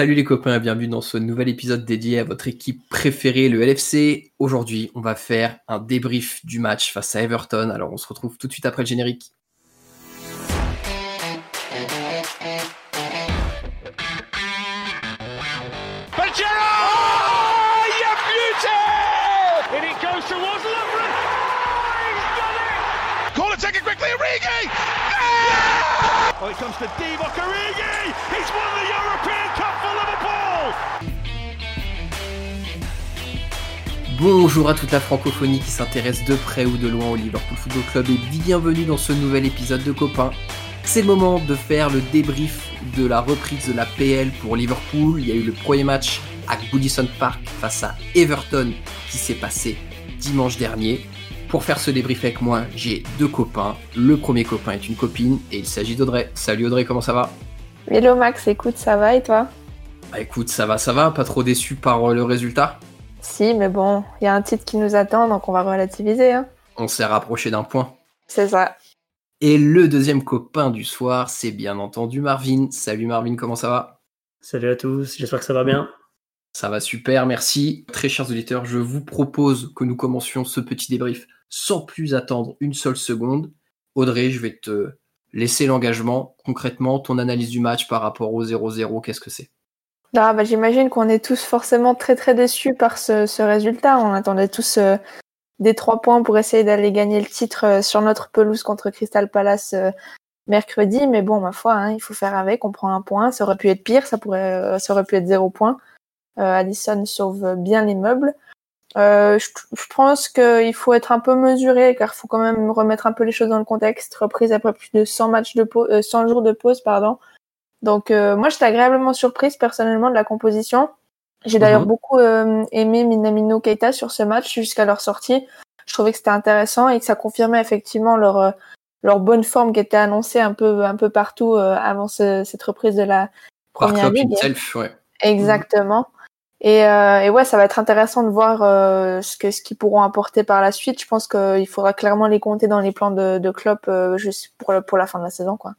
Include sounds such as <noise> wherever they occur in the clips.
Salut les copains et bienvenue dans ce nouvel épisode dédié à votre équipe préférée, le LFC. Aujourd'hui, on va faire un débrief du match face à Everton. Alors on se retrouve tout de suite après le générique. Oh, it comes to Divock Origi! He's won the European Cup for Liverpool! Bonjour à toute la francophonie qui s'intéresse de près ou de loin au Liverpool Football Club et bienvenue dans ce nouvel épisode de Copain. C'est le moment de faire le débrief de la reprise de la PL pour Liverpool. Il y a eu le premier match à Goodison Park face à Everton qui s'est passé dimanche dernier. Pour faire ce débrief avec moi, j'ai deux copains. Le premier copain est une copine et il s'agit d'Audrey. Salut Audrey, comment ça va? Hello Max, écoute, ça va et toi? Bah écoute, ça va, ça va, pas trop déçu par euh, le résultat Si, mais bon, il y a un titre qui nous attend, donc on va relativiser. Hein. On s'est rapproché d'un point. C'est ça. Et le deuxième copain du soir, c'est bien entendu Marvin. Salut Marvin, comment ça va? Salut à tous, j'espère que ça va bien. Ça va super, merci. Très chers auditeurs, je vous propose que nous commencions ce petit débrief sans plus attendre une seule seconde. Audrey, je vais te laisser l'engagement. Concrètement, ton analyse du match par rapport au 0-0, qu'est-ce que c'est? Ah, bah, J'imagine qu'on est tous forcément très très déçus par ce, résultat. On attendait tous euh, des trois points pour essayer d'aller gagner le titre euh, sur notre pelouse contre Crystal Palace euh, mercredi. Mais bon, ma foi, hein, il faut faire avec. On prend un point. Ça aurait pu être pire. Ça, pourrait, ça aurait pu être zéro point. Allison sauve bien les meubles. Euh, je, pense qu'il faut être un peu mesuré car il faut quand même remettre un peu les choses dans le contexte. Reprise après plus de 100 matchs de pause, 100 jours de pause, pardon. Donc euh, moi j'étais agréablement surprise personnellement de la composition. J'ai d'ailleurs mhm. beaucoup euh, aimé Minamino Keita sur ce match jusqu'à leur sortie. Je trouvais que c'était intéressant et que ça confirmait effectivement leur leur bonne forme qui était annoncée un peu un peu partout avant cette reprise de la première ligue. ouais. Exactement. Et, euh, et, ouais, ça va être intéressant de voir euh, ce que ce qu'ils pourront apporter par la suite. Je pense qu'il faudra clairement les compter dans les plans de, de Klopp euh, juste pour, pour la fin de la saison, quoi.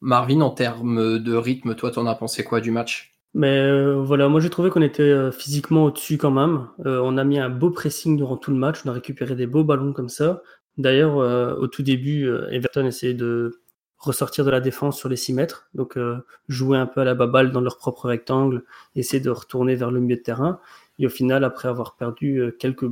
Marvin, en termes de rythme, toi, t'en as pensé quoi du match? Mais euh, voilà, moi j'ai trouvé qu'on était euh, physiquement au-dessus quand même. on a mis un beau pressing durant tout le match. On a récupéré des beaux ballons comme ça. D'ailleurs, au tout début, Everton essayait de ressortir de la défense sur les 6 mètres, donc euh, jouer un peu à la baballe dans leur propre rectangle, essayer de retourner vers le milieu de terrain. Et au final, après avoir perdu euh, quelques,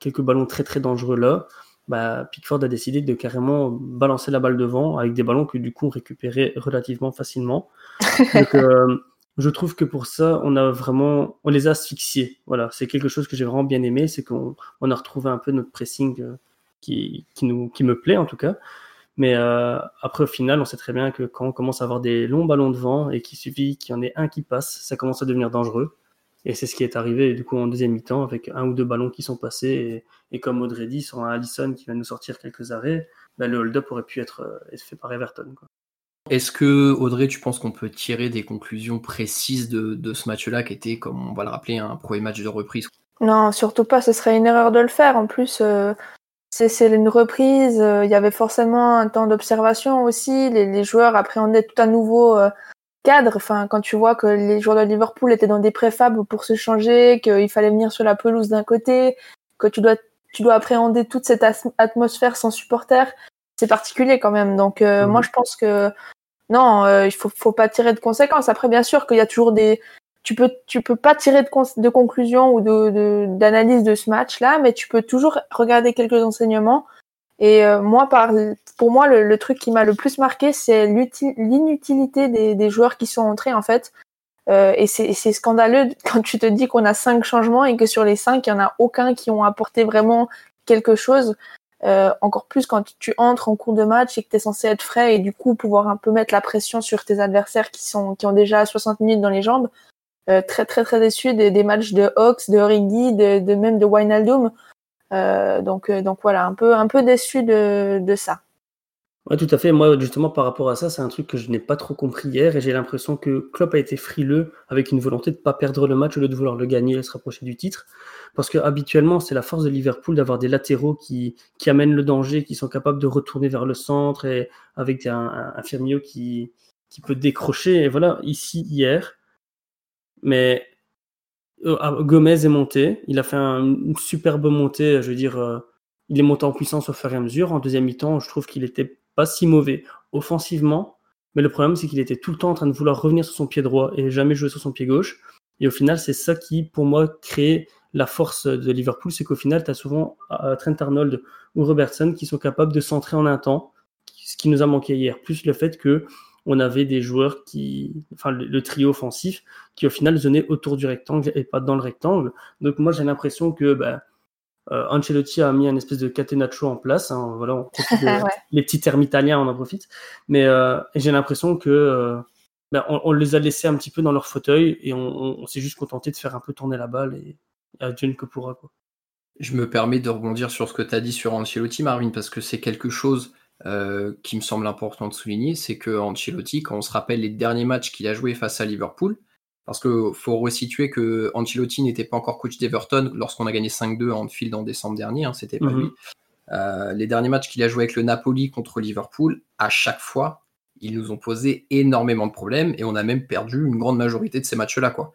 quelques ballons très très dangereux là, bah, Pickford a décidé de carrément balancer la balle devant avec des ballons que du coup on récupérait relativement facilement. <laughs> Donc, euh, je trouve que pour ça, on a vraiment, on les a asphyxiés. Voilà, c'est quelque chose que j'ai vraiment bien aimé, c'est qu'on on a retrouvé un peu notre pressing qui, qui, nous, qui me plaît en tout cas. Mais euh, après, au final, on sait très bien que quand on commence à avoir des longs ballons de vent et qu'il suffit qu'il y en ait un qui passe, ça commence à devenir dangereux. Et c'est ce qui est arrivé du coup en deuxième mi-temps avec un ou deux ballons qui sont passés. Et, comme Audrey dit, sur un Allison qui va nous sortir quelques arrêts, bah, le hold-up aurait pu être, euh, fait par Everton. Est-ce que, Audrey, tu penses qu'on peut tirer des conclusions précises de, de ce match-là, qui était, comme on va le rappeler, un premier match de reprise? Non, surtout pas, ce serait une erreur de le faire. En plus, euh, c'est une reprise. Euh, il y avait forcément un temps d'observation aussi. Les, les, joueurs appréhendaient tout un nouveau euh, cadre. Enfin, quand tu vois que les joueurs de Liverpool étaient dans des préfabs pour se changer, qu'il fallait venir sur la pelouse d'un côté, que tu dois tu dois appréhender toute cette atmosphère sans supporters, c'est particulier quand même. Donc euh, moi, mhm. je pense que non, il faut faut pas tirer de conséquences. Après, bien sûr qu'il y a toujours des tu peux tu peux pas tirer de, de conclusion ou de d'analyse de, ce match là mais tu peux toujours regarder quelques enseignements et euh, moi par pour moi le, truc qui m'a le plus marqué c'est l'inutilité des, des, joueurs qui sont entrés en fait. Euh, et c'est scandaleux <laughs> quand tu te dis qu'on a cinq changements et que sur les cinq il y en a aucun qui ont apporté vraiment quelque chose. Euh, encore plus quand tu entres en cours de match et que tu es censé être frais et du coup pouvoir un peu mettre la pression sur tes adversaires qui sont qui ont déjà 60 minutes dans les jambes. Euh, très très très déçu des, des, matchs de Hawks, de Origi, de, de, même de Wijnaldum. Euh, donc euh, donc voilà, un peu un peu déçu de, ça. Ouais, tout à fait. Moi, justement, par rapport à ça, c'est un truc que je n'ai pas trop compris hier et j'ai l'impression que Klopp a été frileux avec une volonté de ne pas perdre le match au lieu de vouloir le gagner et se rapprocher du titre. Parce que habituellement, c'est la force de Liverpool d'avoir des latéraux qui, qui amènent le danger, qui sont capables de retourner vers le centre et avec un, un, Firmino qui, qui peut décrocher. Et voilà, ici, hier, Mais Gomez est monté. Il a fait une superbe montée. Je veux dire, euh, il est monté en puissance au fur et à mesure. En deuxième mi-temps, je trouve qu'il était pas si mauvais offensivement. Mais le problème, c'est qu'il était tout le temps en train de vouloir revenir sur son pied droit et jamais jouer sur son pied gauche. Et au final, c'est ça qui, pour moi, crée la force de Liverpool. C'est qu'au final, tu as souvent euh, Trent Arnold ou Robertson qui sont capables de centrer en un temps, ce qui nous a manqué hier. Plus le fait que on avait des joueurs qui, enfin, le, trio offensif, qui au final venaient autour du rectangle et pas dans le rectangle. Donc moi, j'ai l'impression que ben, euh, Ancelotti a mis un espèce de catenaccio en place. Hein, voilà, on <laughs> les petits termes italiens, on en profite. Mais euh, j'ai l'impression que euh, ben, on, les a laissés un petit peu dans leur fauteuil et on, s'est juste contenté de faire un peu tourner la balle et, et adieu que pourra. Quoi. Je me permets de rebondir sur ce que tu as dit sur Ancelotti, Marvin, parce que c'est quelque chose qui me semble important de souligner. C'est que Ancelotti, quand on se rappelle les derniers matchs qu'il a joué face à Liverpool, parce qu'il faut resituer que Ancelotti n'était pas encore coach d'Everton lorsqu'on a gagné 5-2 en Anfield en décembre dernier, hein, c'était pas mhm. lui. Euh, les derniers matchs qu'il a joué avec le Napoli contre Liverpool, à chaque fois, ils nous ont posé énormément de problèmes et on a même perdu une grande majorité de ces matchs-là. Quoi.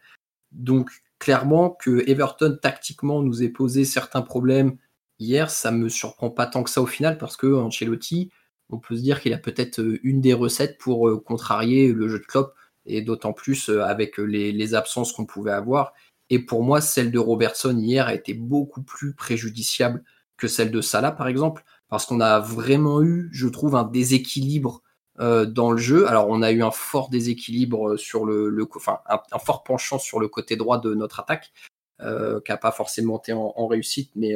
Donc, clairement, que Everton tactiquement nous ait posé certains problèmes hier, ça me surprend pas tant que ça au final parce que Ancelotti, on peut se dire qu'il a peut-être euh, une des recettes pour euh, contrarier le jeu de Klopp et d'autant plus euh, avec les, absences qu'on pouvait avoir. Et pour moi, celle de Robertson hier a été beaucoup plus préjudiciable que celle de Salah, par exemple, parce qu'on a vraiment eu, je trouve, un déséquilibre dans le jeu. Alors, on a eu un fort déséquilibre sur le, enfin, un, fort penchant sur le côté droit de notre attaque, qui n'a pas forcément été en réussite, mais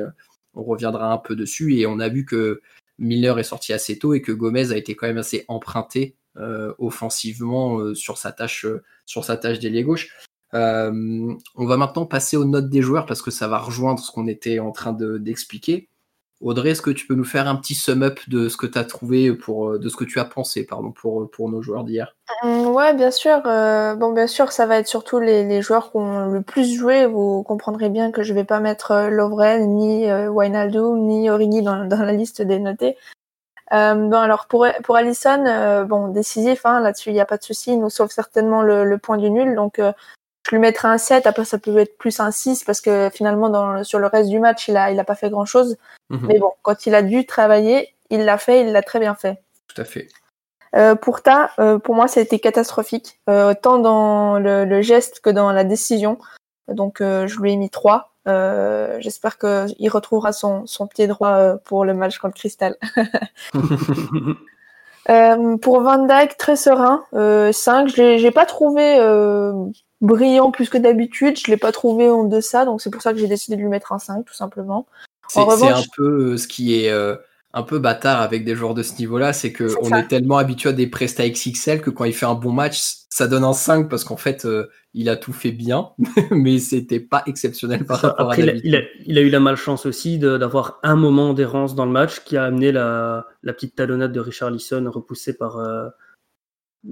on reviendra un peu dessus. Et on a vu que Miller est sorti assez tôt et que Gomez a été quand même assez emprunté euh, offensivement euh, sur sa tâche euh, sur sa tâche d'ailier gauche. on va maintenant passer aux notes des joueurs parce que ça va rejoindre ce qu'on était en train d'expliquer. Audrey, est-ce que tu peux nous faire un petit sum-up de ce que tu as trouvé pour de ce que tu as pensé pardon pour pour nos joueurs d'hier? Ouais, bien sûr. bon, bien sûr, ça va être surtout les, joueurs qui ont le plus joué. Vous comprendrez bien que je vais pas mettre Lovren ni Wijnaldum ni Origi dans, <laughs> dans, la liste des notés. Euh, bon alors pour pour Allison, euh, bon décisif, hein, là-dessus il n'y a pas de souci, il nous sauve certainement le, le point du nul, donc euh, je lui mettrai un 7, après ça peut être plus un 6 parce que finalement dans, sur le reste du match il a il a pas fait grand chose, mhm. mais bon quand il a dû travailler, il l'a fait, il l'a très bien fait. Tout à fait. Euh, pour ta, pour moi, ça a été catastrophique, tant dans le, le, geste que dans la décision. Donc, je lui ai mis 3. Euh, j'espère qu'il retrouvera son, son, pied droit euh, pour le match contre Crystal. <laughs> euh, pour Van Dyke, très serein. Euh, 5, je l'ai pas trouvé euh, brillant plus que d'habitude. Je l'ai pas trouvé en deçà, donc c'est pour ça que j'ai décidé de lui mettre un 5, tout simplement. C'est un peu ce qui est un peu bâtard avec des joueurs de ce niveau-là, c'est qu'on est, est tellement habitué à des prestats XXL que quand il fait un bon match, ça donne un 5 parce qu'en fait, euh, il a tout fait bien, <laughs> mais c'était pas exceptionnel par rapport Après, à il a, il, a, eu la malchance aussi d'avoir un moment d'errance dans le match qui a amené la, la petite talonnade de Richard Lisson repoussée par euh,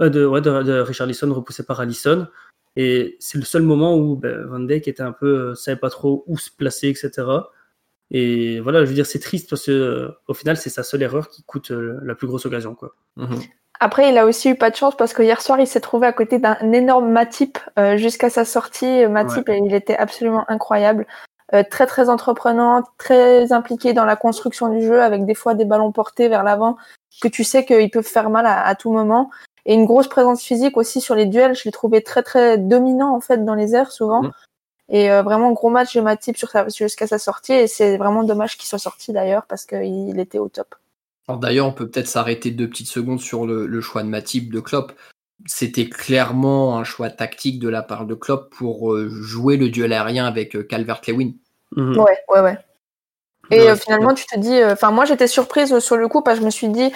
euh, de, ouais, de, de, Richard Lisson repoussée par Allison. Et c'est le seul moment où ben, Van Dijk était un peu savait pas trop où se placer, etc. Et voilà, je veux dire, c'est triste parce que au final, c'est sa seule erreur qui coûte la plus grosse occasion, quoi. Mhm. Après, il a aussi eu pas de chance parce que hier soir, il s'est trouvé à côté d'un énorme Matip euh, jusqu'à sa sortie. Matip, il était absolument incroyable. Euh, très très entreprenant, très impliqué dans la construction du jeu, avec des fois des ballons portés vers l'avant que tu sais qu'ils peuvent faire mal à, tout moment. Et une grosse présence physique aussi sur les duels. Je l'ai trouvé très très dominant en fait dans les airs souvent. Mm. Et euh, vraiment gros match de Matip jusqu'à sa sortie. Et c'est vraiment dommage qu'il soit sorti d'ailleurs parce qu'il était au top d'ailleurs, on peut peut-être s'arrêter deux petites secondes sur le, choix de Matip de Klopp. C'était clairement un choix tactique de la part de Klopp pour euh, jouer le duel aérien avec euh, Calvert-Lewin. Mhm. Ouais, ouais, ouais. Et euh, finalement, tu te dis, enfin moi j'étais surprise sur le coup parce que je me suis dit,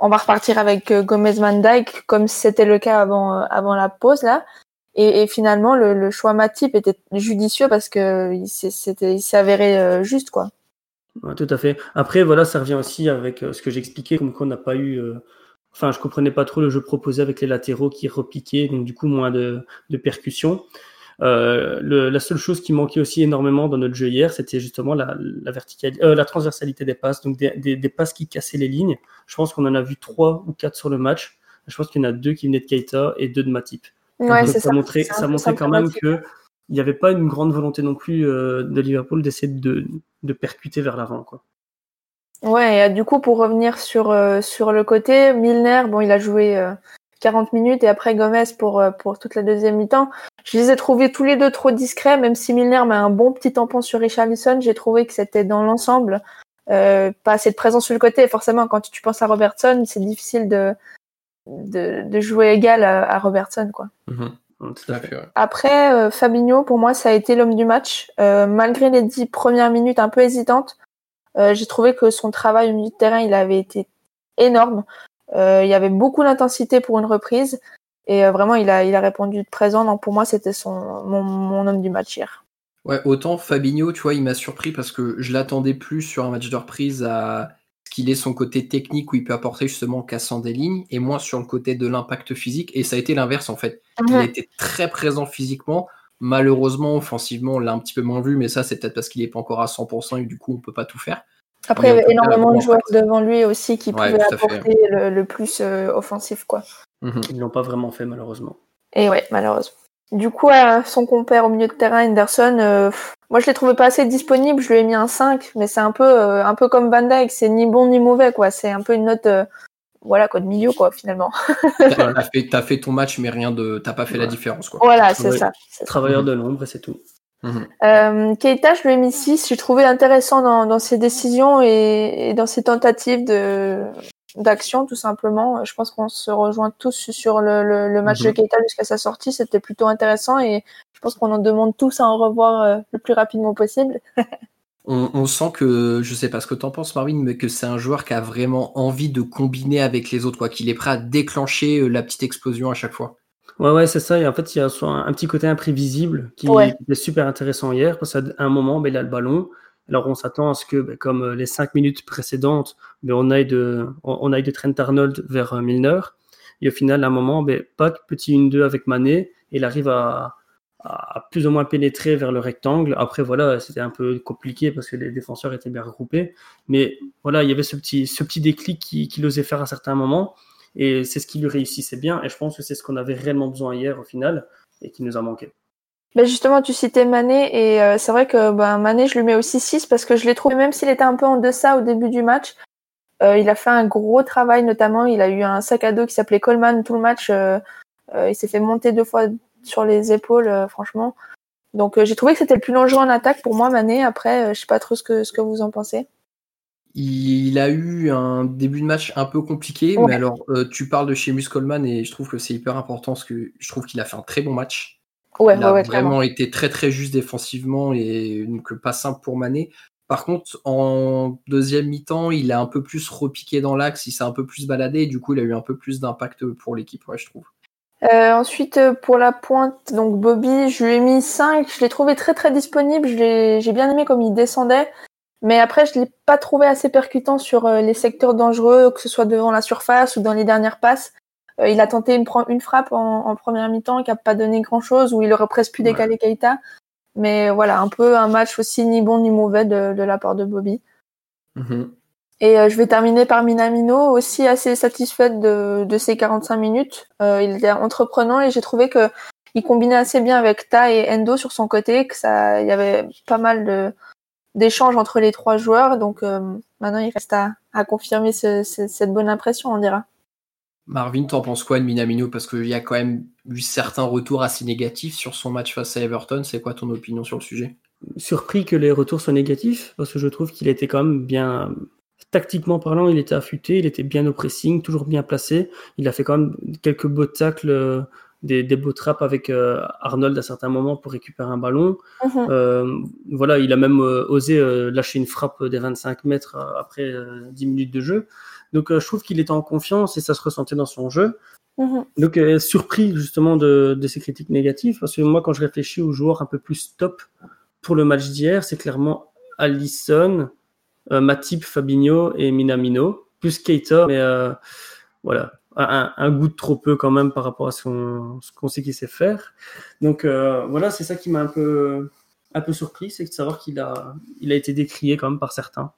on va repartir avec Gomez Van Dyke comme c'était le cas avant avant la pause là. Et, finalement, le, choix Matip était judicieux parce que il s'est avéré juste quoi tout à fait. Après, voilà, ça revient aussi avec euh, ce que j'expliquais, comme qu'on n'a pas eu. Euh, enfin, je comprenais pas trop le jeu proposé avec les latéraux qui repiquaient, donc du coup moins de, de percussions. Euh, la seule chose qui manquait aussi énormément dans notre jeu hier, c'était justement la, la, euh, la transversalité des passes, donc des, des, des, passes qui cassaient les lignes. Je pense qu'on en a vu trois ou quatre sur le match. Je pense qu'il y en a deux qui venaient de Keita et deux de Matip. Ouais, ça ça. montrait, ça quand même que il n'y avait pas une grande volonté non plus euh, de Liverpool d'essayer de, de percuter vers l'avant. quoi. Ouais, et, du coup, pour revenir sur, euh, sur le côté, Milner, bon, il a joué euh, 40 minutes et après Gomez pour, euh, pour toute la deuxième mi-temps. Je les ai trouvés tous les deux trop discrets, même si Milner met un bon petit tampon sur Richarlison, j'ai trouvé que c'était dans l'ensemble euh, pas assez de présence sur le côté. Forcément, quand tu penses à Robertson, c'est difficile de, de, de jouer égal à, à Robertson, quoi. Mhm. Ouais, Tout à fait, ouais. Après, euh, Fabinho, pour moi, ça a été l'homme du match. Euh, malgré les dix premières minutes un peu hésitantes, euh, j'ai trouvé que son travail au milieu de terrain, il avait été énorme. Euh, il y avait beaucoup d'intensité pour une reprise. Et euh, vraiment, il a, il a répondu de présent. Donc pour moi, c'était son mon, mon homme du match hier. Ouais, autant Fabinho, tu vois, il m'a surpris parce que je l'attendais plus sur un match de reprise à ce qu'il ait son côté technique où il peut apporter justement en cassant des lignes et moins sur le côté de l'impact physique. Et ça a été l'inverse en fait. Il a été très présent physiquement. Malheureusement, offensivement, on l'a un petit peu moins vu, mais ça, c'est peut-être parce qu'il n'est pas encore à 100% et du coup, on peut pas tout faire. Après, il y avait énormément de joueurs devant lui aussi qui Ouais, pouvaient apporter le, le plus euh, offensif, quoi. Mhm. Ils l'ont pas vraiment fait malheureusement. Et ouais, malheureusement. Du coup, son compère au milieu de terrain, Henderson, euh, moi je l'ai trouvé pas assez disponible, je lui ai mis un 5, mais c'est un peu euh, un peu comme Van Dyke, c'est ni bon ni mauvais quoi, c'est un peu une note euh, voilà quoi de milieu quoi finalement. <laughs> T'as fait, fait ton match, mais rien de. T'as pas fait la différence, quoi. Voilà, c'est ça. Travailleur de l'ombre c'est tout. Mhm. Euh, Keita, je lui ai mis 6, j'ai trouvé intéressant dans, dans ses décisions et, et dans ses tentatives de d'action tout simplement. Je pense qu'on se rejoint tous sur le, le, le match Mhm. de Keita jusqu'à sa sortie, c'était plutôt intéressant et je pense qu'on en demande tous à en revoir euh, le plus rapidement possible. <laughs> On, on sent que, je sais pas ce que t'en penses, Marvin, mais que c'est un joueur qui a vraiment envie de combiner avec les autres, quoi. Qu'il est prêt à déclencher euh, la petite explosion à chaque fois. Ouais, ouais, c'est ça. Et en fait, il y a un, un petit côté imprévisible qui, Ouais. qui est super intéressant hier, parce qu'à un moment, ben, il a le ballon. Alors, on s'attend à ce que, ben, comme euh, les cinq minutes précédentes, ben, on, aille de, on, on aille de Trent Arnold vers euh, Milner. Et au final, à un moment, ben, Pac, petit 1-2 avec Mané, il arrive à, à plus ou moins pénétrer vers le rectangle. Après, voilà, c'était un peu compliqué parce que les défenseurs étaient bien regroupés. Mais voilà, il y avait ce petit, ce petit déclic qu'il qui osait faire à certains moments. Et c'est ce qui lui réussissait bien. Et je pense que c'est ce qu'on avait réellement besoin hier au final et qui nous a manqué. Ben justement, tu citais Mané et euh, c'est vrai que ben, Mané, je lui mets aussi 6 parce que je l'ai trouvé, même s'il était un peu en deçà au début du match, euh, il a fait un gros travail notamment. Il a eu un sac à dos qui s'appelait Coleman tout le match. euh, il s'est fait monter deux fois sur les épaules, franchement. Donc j'ai trouvé que c'était le plus dangereux en attaque pour moi, Mané. Après, je sais pas trop ce que, ce que vous en pensez. Il a eu un début de match un peu compliqué, Ouais. mais alors euh, tu parles de Seamus Coleman et je trouve que c'est hyper important parce que je trouve qu'il a fait un très bon match. Ouais, il ouais, a vraiment clairement. été très très juste défensivement et donc pas simple pour Mané. Par contre, en deuxième mi-temps, il a un peu plus repiqué dans l'axe, il s'est un peu plus baladé et du coup, il a eu un peu plus d'impact pour l'équipe, ouais, je trouve. Euh, ensuite, euh, pour la pointe, donc Bobby, je lui ai mis 5. Je l'ai trouvé très très disponible. J'ai bien aimé comme il descendait. Mais après, je l'ai pas trouvé assez percutant sur euh, les secteurs dangereux, que ce soit devant la surface ou dans les dernières passes. Euh, il a tenté une, frappe en, en première mi-temps qui a pas donné grand chose, où il aurait presque pu Ouais. décaler Keita. Mais voilà, un peu un match aussi ni bon ni mauvais de, de la part de Bobby. Mhm. Et euh, je vais terminer par Minamino, aussi assez satisfaite de, de ses 45 minutes. Euh, il était entreprenant et j'ai trouvé que il combinait assez bien avec Ta et Endo sur son côté, que ça, il y avait pas mal de d'échanges entre les trois joueurs. Donc euh, maintenant, il reste à, à confirmer ce- ce- cette bonne impression, on dira. Marvin, t'en penses quoi de Minamino? Parce qu'il y a quand même eu certains retours assez négatifs sur son match face à Everton. C'est quoi ton opinion sur le sujet? Surpris que les retours soient négatifs parce que je trouve qu'il était quand même bien. Tactiquement parlant, il était affûté, il était bien au pressing, toujours bien placé. Il a fait quand même quelques beaux tacles, euh, des, des beaux trappes avec euh, Arnold à certains moments pour récupérer un ballon. Mhm. Euh, voilà, il a même euh, osé lâcher une frappe des 25 mètres après euh, 10 minutes de jeu. Donc je trouve qu'il était en confiance et ça se ressentait dans son jeu. Mhm. Donc surpris justement de, de ces critiques négatives parce que moi quand je réfléchis aux joueurs un peu plus top pour le match d'hier, c'est clairement Allison, Matip, Fabinho et Minamino, plus Keita, mais voilà, un, goût de trop peu quand même par rapport à ce qu'on sait qu'il sait faire. Donc euh, voilà, c'est ça qui m'a un peu un peu surpris, c'est de savoir qu'il a il a été décrié quand même par certains.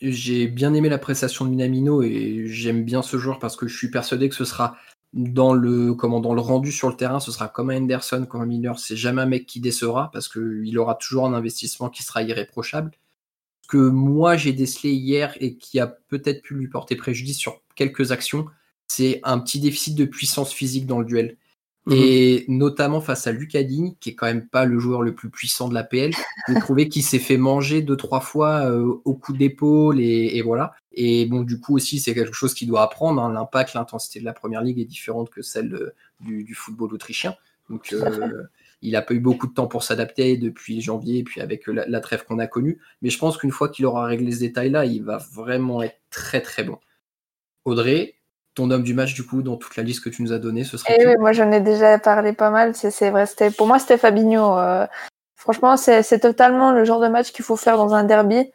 J'ai bien aimé la prestation de Minamino et j'aime bien ce joueur parce que je suis persuadé que ce sera dans le, comment, dans le rendu sur le terrain, ce sera comme un Henderson, comme un Miller. C'est jamais un mec qui décevra parce qu'il aura toujours un investissement qui sera irréprochable. Que moi j'ai décelé hier et qui a peut-être pu lui porter préjudice sur quelques actions, c'est un petit déficit de puissance physique dans le duel. Mhm. Et notamment face à Lucadine, qui est quand même pas le joueur le plus puissant de la PL, <laughs> j'ai trouvé qu'il s'est fait manger deux trois fois euh, au coup d'épaule et, voilà. Et bon, du coup aussi, c'est quelque chose qu'il doit apprendre. Hein. L'impact, l'intensité de la première ligue est différente que celle du, football autrichien. Donc, euh, il a pas eu beaucoup de temps pour s'adapter depuis janvier, et puis avec la, la trêve qu'on a connue. Mais je pense qu'une fois qu'il aura réglé ce détail-là, il va vraiment être très très bon. Audrey, ton homme du match, du coup, dans toute la liste que tu nous as donnée, ce serait. Eh oui, moi j'en ai déjà parlé pas mal. C'est vrai. Pour moi, c'était Fabinho. Euh, franchement, c'est totalement le genre de match qu'il faut faire dans un derby.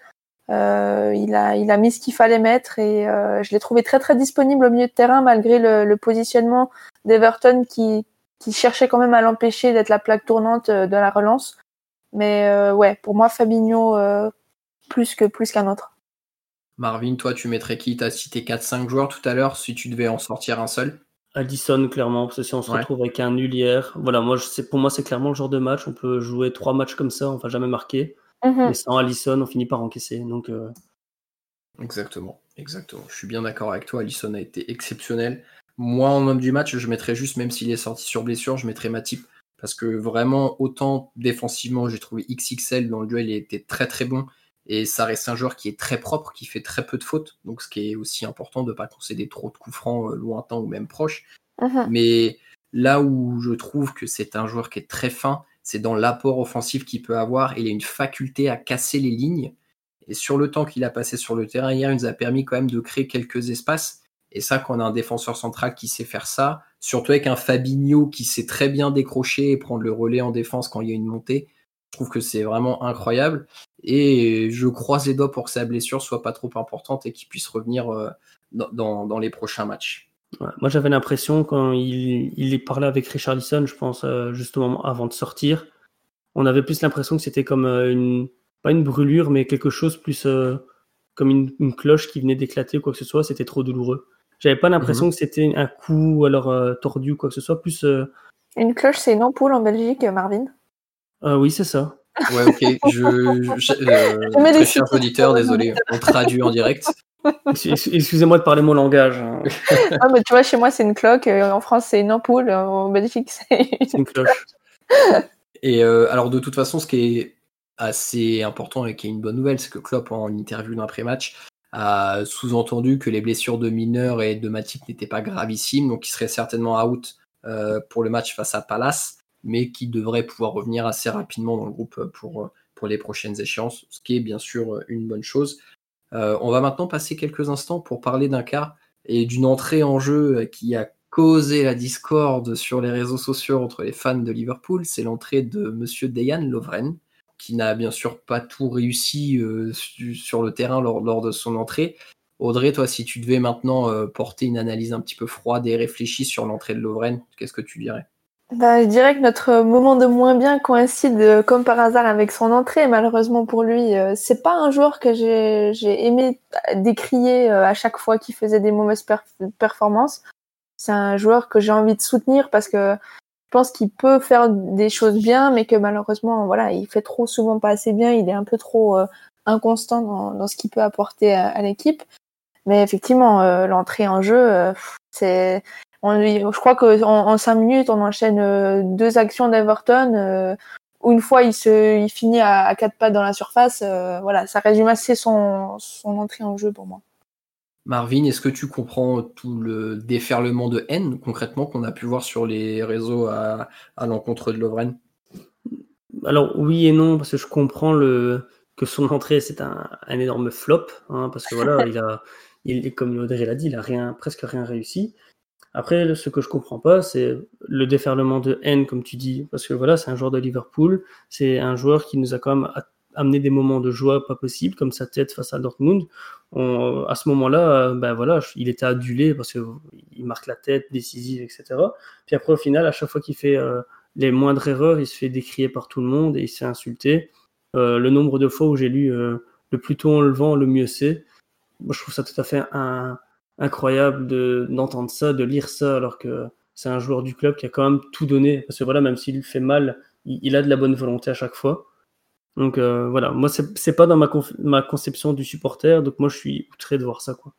Euh, il, a, il a mis ce qu'il fallait mettre et euh, je l'ai trouvé très très disponible au milieu de terrain malgré le, positionnement d'Everton qui, qui cherchait quand même à l'empêcher d'être la plaque tournante de la relance. Mais ouais, pour moi, Fabinho plus que plus qu'un autre. Marvin, toi, tu mettrais qui? Tu as cité 4-5 joueurs tout à l'heure, si tu devais en sortir un seul Addison, clairement, parce que si on se retrouve avec un nul hier, voilà, moi, je pour moi, c'est clairement le genre de match. On peut jouer trois matchs comme ça, on va jamais marquer. Mhm. Mais sans Allison, on finit par encaisser. Donc, euh, Exactement, exactement. Je suis bien d'accord avec toi. Allison a été exceptionnel. Moi, en homme du match, je mettrais juste, même s'il est sorti sur blessure, je mettrais Matip. Parce que vraiment, autant défensivement, j'ai trouvé XXL dans le duel, il était très très bon. Et ça reste un joueur qui est très propre, qui fait très peu de fautes. Donc, ce qui est aussi important de ne pas concéder trop de coups francs euh, lointains ou même proches. Mhm. Mais là où je trouve que c'est un joueur qui est très fin, c'est dans l'apport offensif qu'il peut avoir. Il a une faculté à casser les lignes. Et sur le temps qu'il a passé sur le terrain hier, il nous a permis quand même de créer quelques espaces. Et ça, quand on a un défenseur central qui sait faire ça, surtout avec un Fabinho qui sait très bien décrocher et prendre le relais en défense quand il y a une montée, je trouve que c'est vraiment incroyable. Et je croise les doigts pour que sa blessure soit pas trop importante et qu'il puisse revenir euh, dans, les prochains matchs. moi, j'avais l'impression quand il, il parlait avec Richardson, je pense, euh, justement avant de sortir, on avait plus l'impression que c'était comme euh, une, pas une brûlure, mais quelque chose plus comme une, cloche qui venait d'éclater ou quoi que ce soit. C'était trop douloureux. J'avais pas l'impression mhm. que c'était un coup alors tordu ou quoi que ce soit. Plus. Une cloche, c'est une ampoule en Belgique, Marvin? Oui, c'est ça. Ouais, ok. Je, je, euh, <laughs> très auditeurs, désolé, on traduit en direct. <laughs> Excusez-moi de parler mon langage. Hein. <laughs> ah, mais tu vois, chez moi, c'est une cloque. Euh, en France, c'est une ampoule. En Belgique, c'est une cloche. Et euh, alors, de toute façon, ce qui est assez important et qui est une bonne nouvelle, c'est que Klopp, en interview d'après-match, a sous-entendu que les blessures de Mineur et de Matip n'étaient pas gravissimes, donc il serait certainement out pour le match face à Palace mais qui devrait pouvoir revenir assez rapidement dans le groupe pour, pour les prochaines échéances, ce qui est bien sûr une bonne chose. Euh, on va maintenant passer quelques instants pour parler d'un cas et d'une entrée en jeu qui a causé la discorde sur les réseaux sociaux entre les fans de Liverpool. C'est l'entrée de Monsieur Dejan Lovren, qui n'a bien sûr pas tout réussi euh, sur le terrain lors, de son entrée. Audrey, toi, si tu devais maintenant euh, porter une analyse un petit peu froide et réfléchie sur l'entrée de Lovren, qu'est-ce que tu dirais? Bah, je dirais que notre moment de moins bien coïncide euh, comme par hasard avec son entrée. Malheureusement pour lui, euh, c'est pas un joueur que j'ai, aimé décrier euh, à chaque fois qu'il faisait des mauvaises performances. C'est un joueur que j'ai envie de soutenir parce que je pense qu'il peut faire des choses bien, mais que malheureusement, voilà, il fait trop souvent pas assez bien. Il est un peu trop inconstant dans, dans, ce qu'il peut apporter à l'équipe. Mais effectivement, l'entrée en jeu, c'est je crois qu'en en, cinq minutes, on enchaîne euh, deux actions d'Everton. Euh, où une fois, il, se, il finit à, quatre pattes dans la surface. Euh, voilà, ça résume assez son, son entrée en jeu pour moi. Marvin, est-ce que tu comprends tout le déferlement de haine concrètement qu'on a pu voir sur les réseaux à, l'encontre de Lovren? Alors oui et non, parce que je comprends le, que son entrée c'est un, énorme flop, hein, parce que voilà, <laughs> il a, il, comme Audrey l'a dit, il a rien, presque rien réussi. Après, ce que je comprends pas, c'est le déferlement de haine, comme tu dis, parce que voilà, c'est un joueur de Liverpool, c'est un joueur qui nous a quand même amené des moments de joie pas possible, comme sa tête face à Dortmund. à ce moment-là, ben voilà, il était adulé parce qu'il marque la tête décisive, etc. Puis après, au final, à chaque fois qu'il fait euh, les moindres erreurs, il se fait décrier par tout le monde et il se fait insulter. Euh, le nombre de fois où j'ai lu euh, le plus tôt on le le mieux c'est. Moi, je trouve ça tout à fait un, incroyable de d'entendre ça, de lire ça, alors que c'est un joueur du club qui a quand même tout donné. Parce que voilà, même s'il fait mal, il, a de la bonne volonté à chaque fois. Donc euh, voilà, moi c'est pas dans ma, ma conception du supporter, donc moi je suis outré de voir ça quoi.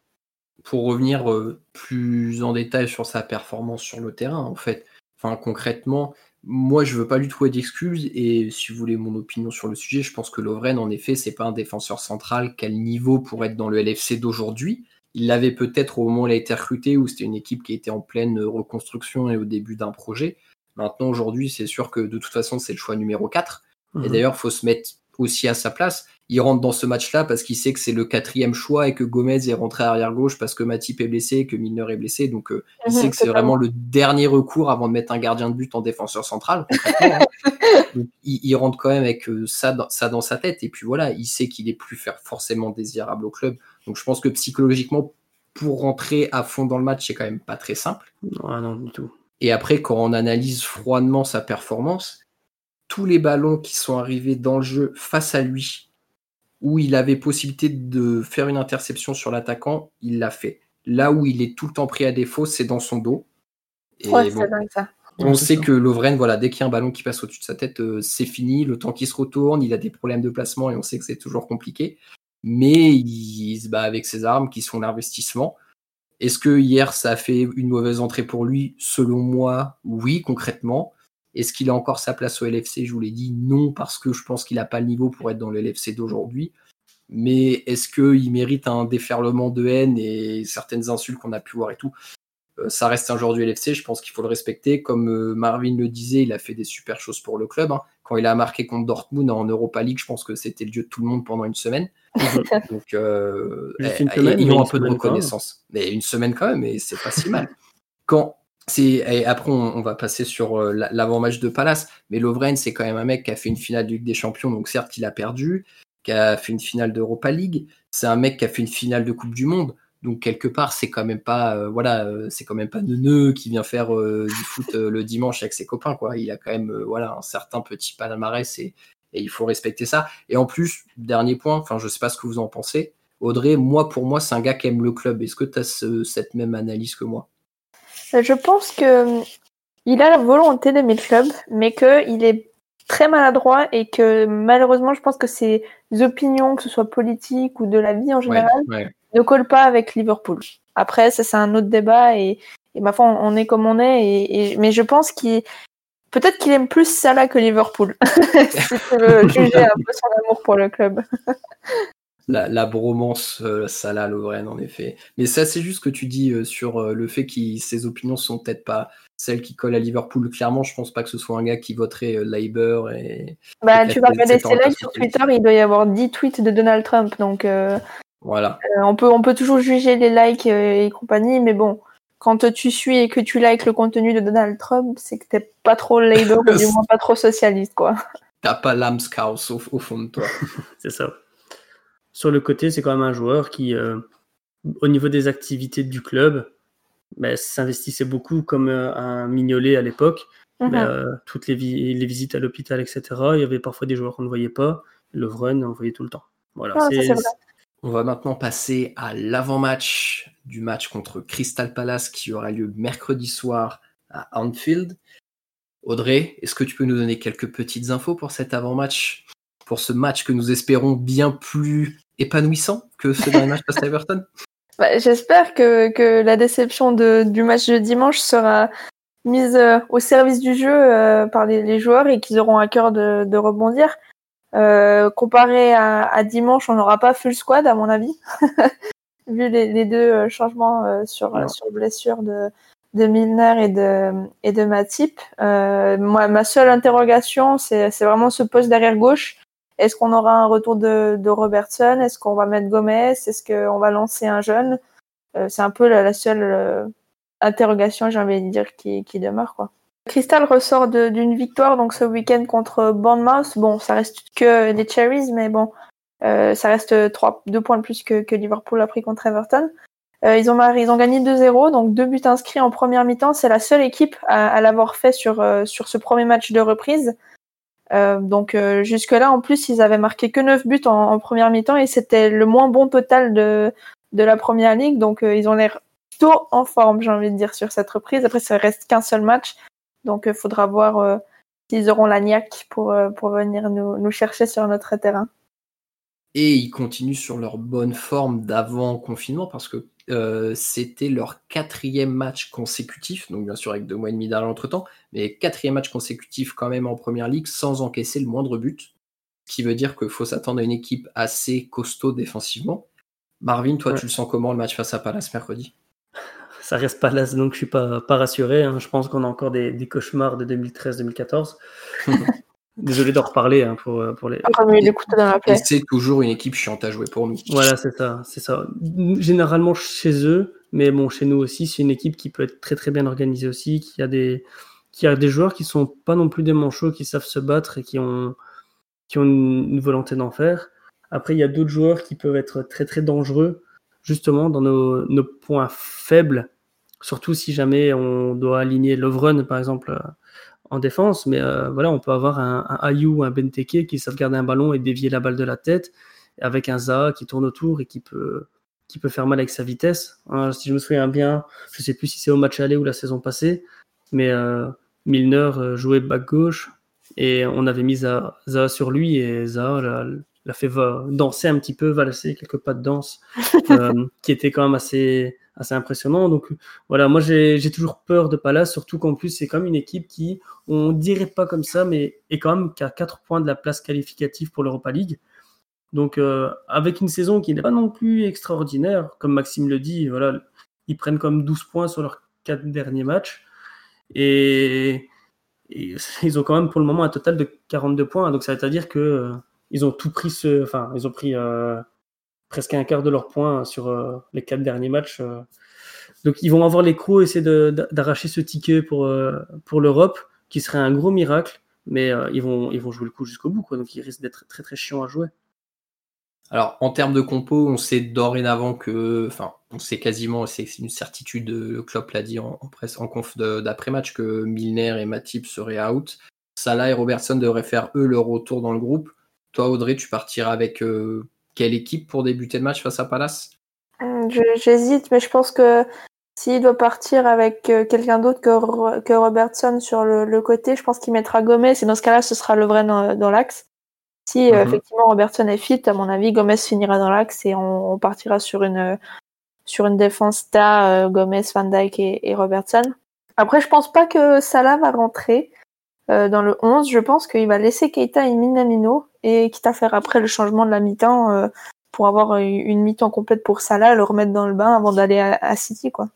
Pour revenir euh, plus en détail sur sa performance sur le terrain, en fait, enfin concrètement, moi je veux pas lui trouver d'excuses et si vous voulez mon opinion sur le sujet, je pense que Lovren en effet c'est pas un défenseur central quel niveau pour être dans le LFC d'aujourd'hui? Il l'avait peut-être au moment où il a été recruté, où c'était une équipe qui était en pleine reconstruction et au début d'un projet. Maintenant, aujourd'hui, c'est sûr que de toute façon, c'est le choix numéro 4. Et mhm. d'ailleurs, il faut se mettre aussi à sa place. Il rentre dans ce match-là parce qu'il sait que c'est le quatrième choix et que Gomez est rentré arrière gauche parce que Matip est blessé, que Milner est blessé. Donc, euh, il mhm, sait que c'est vraiment le dernier recours avant de mettre un gardien de but en défenseur central. Hein. <laughs> il, rentre quand même avec euh, ça, dans, ça dans sa tête. Et puis voilà, il sait qu'il est plus forcément désirable au club. Donc, je pense que psychologiquement, pour rentrer à fond dans le match, c'est quand même pas très simple. Non, non, du tout. Et après, quand on analyse froidement sa performance, tous les ballons qui sont arrivés dans le jeu face à lui, où il avait possibilité de faire une interception sur l'attaquant, il l'a fait. Là où il est tout le temps pris à défaut, c'est dans son dos. ouais, ça. On sait que Lovren, voilà, dès qu'il y a un ballon qui passe au-dessus de sa tête, euh, c'est fini. Le temps qu'il se retourne, il a des problèmes de placement et on sait que c'est toujours compliqué. Mais il, se bat avec ses armes qui sont l'investissement. Est-ce que hier ça a fait une mauvaise entrée pour lui? Selon moi, oui, concrètement. Est-ce qu'il a encore sa place au LFC Je vous l'ai dit, non, parce que je pense qu'il n'a pas le niveau pour être dans le LFC d'aujourd'hui. Mais est-ce qu'il mérite un déferlement de haine et certaines insultes qu'on a pu voir et tout? Euh, ça reste un joueur du LFC, je pense qu'il faut le respecter. Comme euh, Marvin le disait, il a fait des super choses pour le club. Hein. Quand il a marqué contre Dortmund en Europa League, je pense que c'était le dieu de tout le monde pendant une semaine. <laughs> Donc, euh, eh, ils ont un peu de reconnaissance. Mais une semaine quand même, et c'est pas si mal. Quand après, on, va passer sur l'avant-match de Palace. Mais Lovren, c'est quand même un mec qui a fait une finale de Ligue des Champions, donc certes, il a perdu, qui a fait une finale d'Europa League. C'est un mec qui a fait une finale de Coupe du Monde. Donc quelque part, c'est quand même pas, euh, voilà, euh, c'est quand même pas Neuneu qui vient faire euh, du foot le dimanche avec ses copains, quoi. Il a quand même, un certain petit palmarès et, et il faut respecter ça. Et en plus, dernier point, enfin, je sais pas ce que vous en pensez, Audrey. Moi, pour moi, c'est un gars qui aime le club. Est-ce que tu as cette même analyse que moi? Je pense que il a la volonté d'aimer le club, mais qu'il est très maladroit et que malheureusement, je pense que ses opinions, que ce soit politiques ou de la vie en général, ne colle pas avec Liverpool. Après, ça c'est un autre débat et, ma foi, on est comme on est. Et, mais je pense qu'il peut-être qu'il aime plus Salah que Liverpool. <laughs> si tu veux <laughs> juger un peu son amour pour le club. <laughs> La, la, bromance euh, Salah Lovren en effet. Mais ça c'est juste que tu dis euh, sur euh, le fait que ses opinions sont peut-être pas celles qui collent à Liverpool. Clairement, je pense pas que ce soit un gars qui voterait Labour et. Bah tu vas regarder ses likes sur Twitter, il doit y avoir 10 tweets de Donald Trump donc. Voilà. Euh, on, peut, on peut toujours juger les likes euh, et compagnie, mais bon, quand tu suis et que tu likes le contenu de Donald Trump, c'est que t'es pas trop Labour ou du <laughs> moins pas trop socialiste, quoi. T'as pas l'âme scouse au, fond de toi. <laughs> c'est ça. Sur le côté, c'est quand même un joueur qui, euh, au niveau des activités du club, ben, s'investissait beaucoup comme un mignolet à l'époque. Mhm. Ben, toutes les, les, visites à l'hôpital, etc. Il y avait parfois des joueurs qu'on ne voyait pas. Le Vrun, on voyait tout le temps. Voilà, ah, on va maintenant passer à l'avant-match du match contre Crystal Palace qui aura lieu mercredi soir à Anfield. Audrey, est-ce que tu peux nous donner quelques petites infos pour cet avant-match? Pour ce match que nous espérons bien plus épanouissant que ce dernier match face à Everton? Bah, J'espère que, la déception du match de dimanche sera mise euh, au service du jeu euh, par les, joueurs et qu'ils auront à cœur de rebondir. Euh, comparé à, dimanche, on n'aura pas full squad à mon avis, <laughs> vu les, deux euh, changements euh, sur, sur blessure de, de Milner et de, et de Matip. moi, ma seule interrogation, c'est vraiment ce poste derrière gauche. Est-ce qu'on aura un retour de, Robertson? Est-ce qu'on va mettre Gomez? Est-ce qu'on va lancer un jeune? C'est un peu la, seule interrogation, j'ai envie de dire, qui, demeure. quoi. Crystal ressort d'une victoire donc ce week-end contre Bournemouth. Bon, ça reste que les Cherries, mais bon, euh, ça reste 3, 2 points de plus que, Liverpool a pris contre Everton. Euh, ils, ont, ils ont gagné 2-0, donc deux buts inscrits en première mi-temps. C'est la seule équipe à, l'avoir fait sur, euh, sur ce premier match de reprise. Donc jusque-là, en plus, ils avaient marqué que 9 buts en, première mi-temps et c'était le moins bon total de, de la première ligue. Donc ils ont l'air plutôt en forme, j'ai envie de dire, sur cette reprise. Après, ça reste qu'un seul match. Donc, il faudra voir s'ils auront la niaque pour, pour venir nous, nous chercher sur notre terrain. Et ils continuent sur leur bonne forme d'avant confinement parce que euh, c'était leur quatrième match consécutif, donc bien sûr avec deux mois et demi d'arrêt entre temps, mais quatrième match consécutif quand même en première ligue sans encaisser le moindre but, ce qui veut dire qu'il faut s'attendre à une équipe assez costaud défensivement. Marvin, toi, tu le sens comment le match face à Palace mercredi? Ça reste Palace, donc je suis pas, pas rassuré. Hein. Je pense qu'on a encore des, des cauchemars de 2013-2014. <laughs> Désolé d'en reparler hein, pour, euh, pour les. C'est toujours une équipe chiante à jouer pour nous. Voilà, c'est ça, c'est ça. Généralement chez eux, mais bon, chez nous aussi, c'est une équipe qui peut être très très bien organisée aussi, qui a des, qui a des joueurs qui sont pas non plus des manchots, qui savent se battre et qui ont, qui ont une volonté d'en faire. Après, il y a d'autres joueurs qui peuvent être très très dangereux, justement dans nos, nos points faibles, surtout si jamais on doit aligner Lovren, par exemple en défense, mais euh, voilà, on peut avoir un, un Ayou, un Benteke qui savent garder un ballon et dévier la balle de la tête, avec un Zaha qui tourne autour et qui peut, qui peut faire mal avec sa vitesse. Hein, si je me souviens bien, je sais plus si c'est au match aller ou la saison passée, mais euh, Milner euh, jouait back gauche et on avait mis Zaha, sur lui et Zaha l'a fait danser un petit peu, valser quelques pas de danse, <laughs> qui était quand même assez assez impressionnant. Donc voilà, moi j'ai toujours peur de Palace, surtout qu'en plus c'est comme une équipe qui, on dirait pas comme ça, mais est quand même qu'à 4 points de la place qualificative pour l'Europa League. Donc euh, avec une saison qui n'est pas non plus extraordinaire, comme Maxime le dit, voilà, ils prennent comme 12 points sur leurs 4 derniers matchs. Et, <laughs> ils ont quand même pour le moment un total de 42 points. Donc ça veut dire que euh, ils ont tout pris ce, enfin ils ont pris euh, presque un quart de leurs points sur euh, les quatre derniers matchs. Euh. Donc ils vont avoir les et essayer d'arracher ce ticket pour, euh, pour l'Europe, qui serait un gros miracle, mais ils, vont, jouer le coup jusqu'au bout, quoi, donc ils risquent d'être très très chiants à jouer. Alors en termes de compo, on sait dorénavant que, enfin, on sait quasiment, c'est une certitude, le Klopp l'a dit en, presse, en conf d'après-match, que Milner et Matip seraient out. Salah et Robertson devraient faire eux leur retour dans le groupe. Toi Audrey, tu partiras avec quelle équipe pour débuter le match face à Palace? Hum, J'hésite, mais je pense que s'il doit partir avec euh, quelqu'un d'autre que, Robertson sur le, côté, je pense qu'il mettra Gomez et dans ce cas-là, ce sera le vrai dans, l'axe. Si euh, mhm. effectivement Robertson est fit, à mon avis, Gomez finira dans l'axe et on, partira sur une, sur une défense Ta, euh, Gomez, Van Dyke et, Robertson. Après, je pense pas que Salah va rentrer dans le 11. Je pense qu'il va laisser Keita et Minamino et quitte à faire après le changement de la mi-temps euh, pour avoir une mi-temps complète pour Salah, le remettre dans le bain avant d'aller à, City. quoi.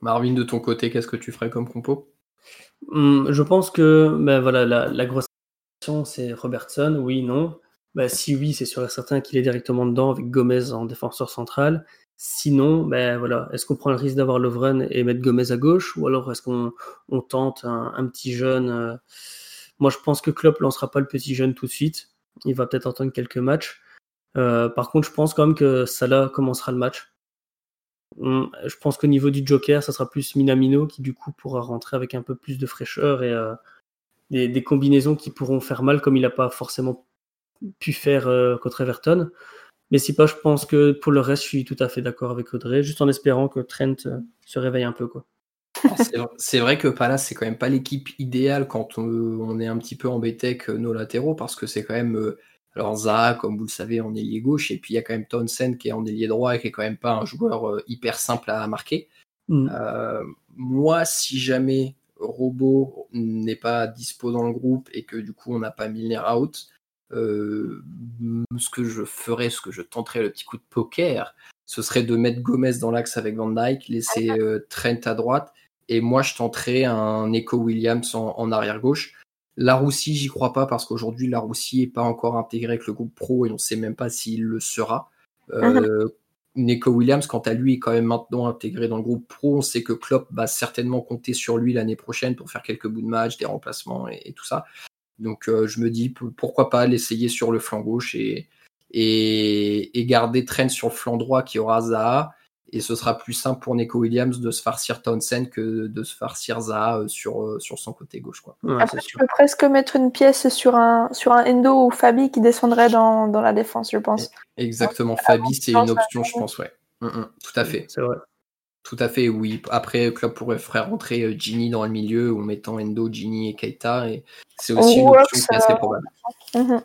Marvin, de ton côté, qu'est-ce que tu ferais comme compo? Hum, Je pense que ben voilà, la, grosse question, c'est Robertson, oui, non. Ben, si oui, c'est sûr et certain qu'il est directement dedans avec Gomez en défenseur central. Sinon, ben voilà, est-ce qu'on prend le risque d'avoir Lovren et mettre Gomez à gauche ou alors est-ce qu'on tente un, petit jeune euh, Moi, je pense que Klopp lancera pas le petit jeune tout de suite. Il va peut-être entendre quelques matchs. Euh, par contre, je pense quand même que Salah commencera le match. Je pense qu'au niveau du Joker, ça sera plus Minamino qui du coup pourra rentrer avec un peu plus de fraîcheur et euh, des, combinaisons qui pourront faire mal comme il n'a pas forcément pu faire euh, contre Everton. Mais si pas, je pense que pour le reste, je suis tout à fait d'accord avec Audrey, juste en espérant que Trent se réveille un peu. C'est vrai que Palace, c'est quand même pas l'équipe idéale quand on, est un petit peu embêté avec nos latéraux, parce que c'est quand même. Euh, alors Zaha, comme vous le savez, en ailier gauche, et puis il y a quand même Townsend qui est en ailier droit et qui est quand même pas un joueur euh, hyper simple à marquer. Mm. Euh, moi, si jamais Robo n'est pas dispo dans le groupe et que du coup on n'a pas Milner out, ce que je ferais, ce que je tenterais le petit coup de poker, ce serait de mettre Gomez dans l'axe avec Van Dyke, laisser Trent à droite et moi, je tenterai un Echo Williams en, arrière gauche. La Roussie, j'y crois pas parce qu'aujourd'hui, la Roussie n'est pas encore intégrée avec le groupe pro et on ne sait même pas s'il le sera. Euh, Neko Williams, quant à lui, est quand même maintenant intégré dans le groupe pro. On sait que Klopp va certainement compter sur lui l'année prochaine pour faire quelques bouts de match, des remplacements et, tout ça. Donc euh, je me dis pourquoi pas l'essayer sur le flanc gauche et, et, garder Trent sur le flanc droit qui aura Zaha et ce sera plus simple pour Neko Williams de se farcir Townsend que de se farcir Zaha euh, sur, euh, sur son côté gauche. Quoi. Après, tu peux presque mettre une pièce sur un, sur un Endo ou Fabi qui descendrait dans, dans la défense, je pense. Exactement, Fabi, c'est une option, je pense, ouais. Mm, mm, tout à fait. C'est vrai. Tout à fait, oui. Après, le club pourrait faire rentrer euh, Ginny dans le milieu en mettant Endo, Ginny et Keita. Et c'est aussi une option qui est assez probable. Mhm.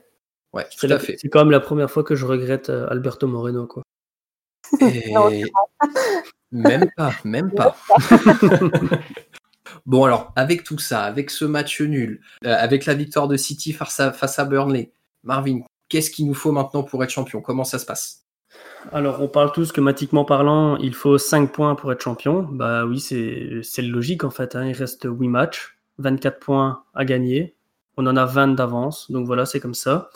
Ouais, tout C'est à fait. c'est quand même la première fois que je regrette Alberto Moreno. Quoi. Et- Même pas, même <laughs> pas. bon alors, avec tout ça, avec ce match nul, euh, avec la victoire de City face à, face à Burnley, Marvin, qu'est-ce qu'il nous faut maintenant pour être champion? Comment ça se passe? Alors, on parle tous que mathématiquement parlant, il faut 5 points pour être champion. Bah oui, c'est c'est logique en fait. hein. Il reste 8 matchs, 24 points à gagner. On en a 20 d'avance. Donc voilà, c'est comme ça.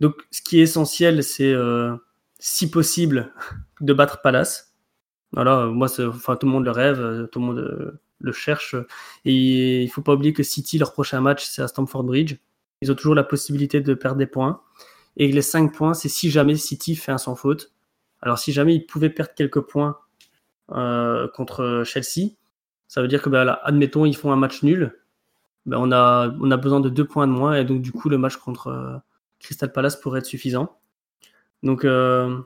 Donc ce qui est essentiel, c'est euh, si possible de battre Palace. Voilà, moi, enfin, tout le monde le rêve, euh, tout le monde euh, le cherche. Et il faut pas oublier que City, leur prochain match, c'est à Stamford Bridge. Ils ont toujours la possibilité de perdre des points. Et les 5 points, c'est si jamais City fait un sans faute. Alors, si jamais ils pouvaient perdre quelques points euh, contre Chelsea, ça veut dire que, bah, là, admettons, ils font un match nul. Ben, on, a, on a besoin de deux points de moins. Et donc, du coup, le match contre Crystal Palace pourrait être suffisant. Donc, euh,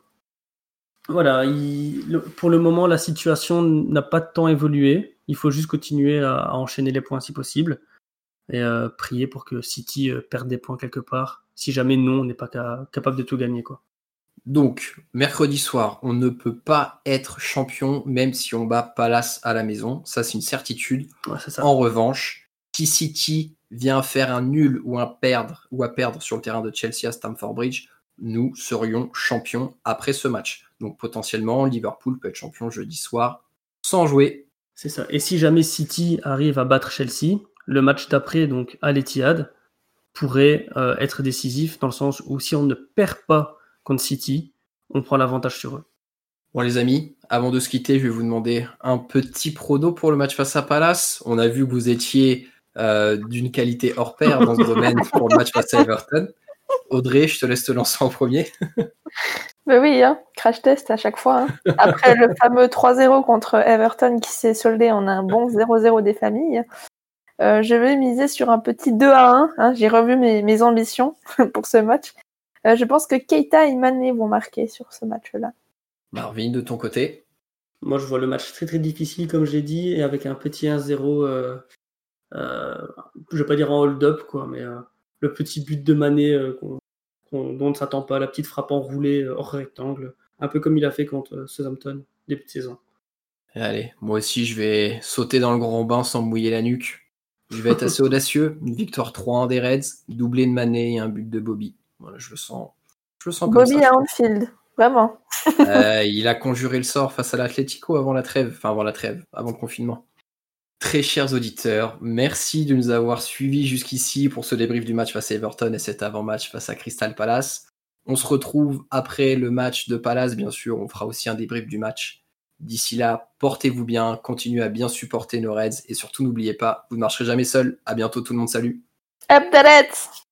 voilà. il- le- pour le moment, la situation n'a pas tant évolué. Il faut juste continuer à, à enchaîner les points si possible. Et euh, prier pour que City euh, perde des points quelque part. Si jamais non, on n'est pas ca- capable de tout gagner. Quoi. Donc, mercredi soir, on ne peut pas être champion même si on bat Palace à la maison. Ça, c'est une certitude. Ouais, c'est ça. En revanche, si City vient faire un nul ou un perdre ou à perdre sur le terrain de Chelsea à Stamford Bridge, nous serions champions après ce match. Donc potentiellement, Liverpool peut être champion jeudi soir sans jouer. C'est ça. Et si jamais City arrive à battre Chelsea, le match d'après, donc à l'Etihad, pourrait euh, être décisif dans le sens où si on ne perd pas contre City, on prend l'avantage sur eux. Bon les amis, avant de se quitter, je vais vous demander un petit prono pour le match face à Palace. On a vu que vous étiez euh, d'une qualité hors pair dans ce <laughs> domaine pour le match face à Everton. Audrey, je te laisse te lancer en premier. <laughs> Mais oui, hein, crash test à chaque fois. hein. Après le fameux 3-0 contre Everton qui s'est soldé en un bon 0-0 des familles, euh, je vais miser sur un petit 2 à 1. hein. J'ai revu mes, mes ambitions <laughs> pour ce match. Euh, je pense que Keita et Mané vont marquer sur ce match-là. Marvin, de ton côté. Moi, je vois le match très très difficile, comme j'ai dit, et avec un petit 1-0, euh, euh, je vais pas dire en hold-up, quoi, mais euh, le petit but de Mané euh, qu'on- qu'on- dont on ne s'attend pas, la petite frappe enroulée euh, hors rectangle, un peu comme il a fait contre euh, Southampton, début de saison. Allez, moi aussi, je vais sauter dans le grand bain sans me mouiller la nuque. Je vais être assez <laughs> audacieux. Une victoire 3-1 des Reds, doublé de Mané et un but de Bobby. Voilà, je le sens. Je le sens comme Bobby ça. à Anfield, vraiment. Euh, <laughs> il a conjuré le sort face à l'Atlético avant la trêve, enfin avant la trêve, avant le confinement. Très chers auditeurs, merci de nous avoir suivis jusqu'ici pour ce débrief du match face à Everton et cet avant-match face à Crystal Palace. On se retrouve après le match de Palace, bien sûr, on fera aussi un débrief du match. D'ici là, portez-vous bien, continuez à bien supporter nos Reds et surtout n'oubliez pas, vous ne marcherez jamais seul. À bientôt tout le monde, salut. Up the Reds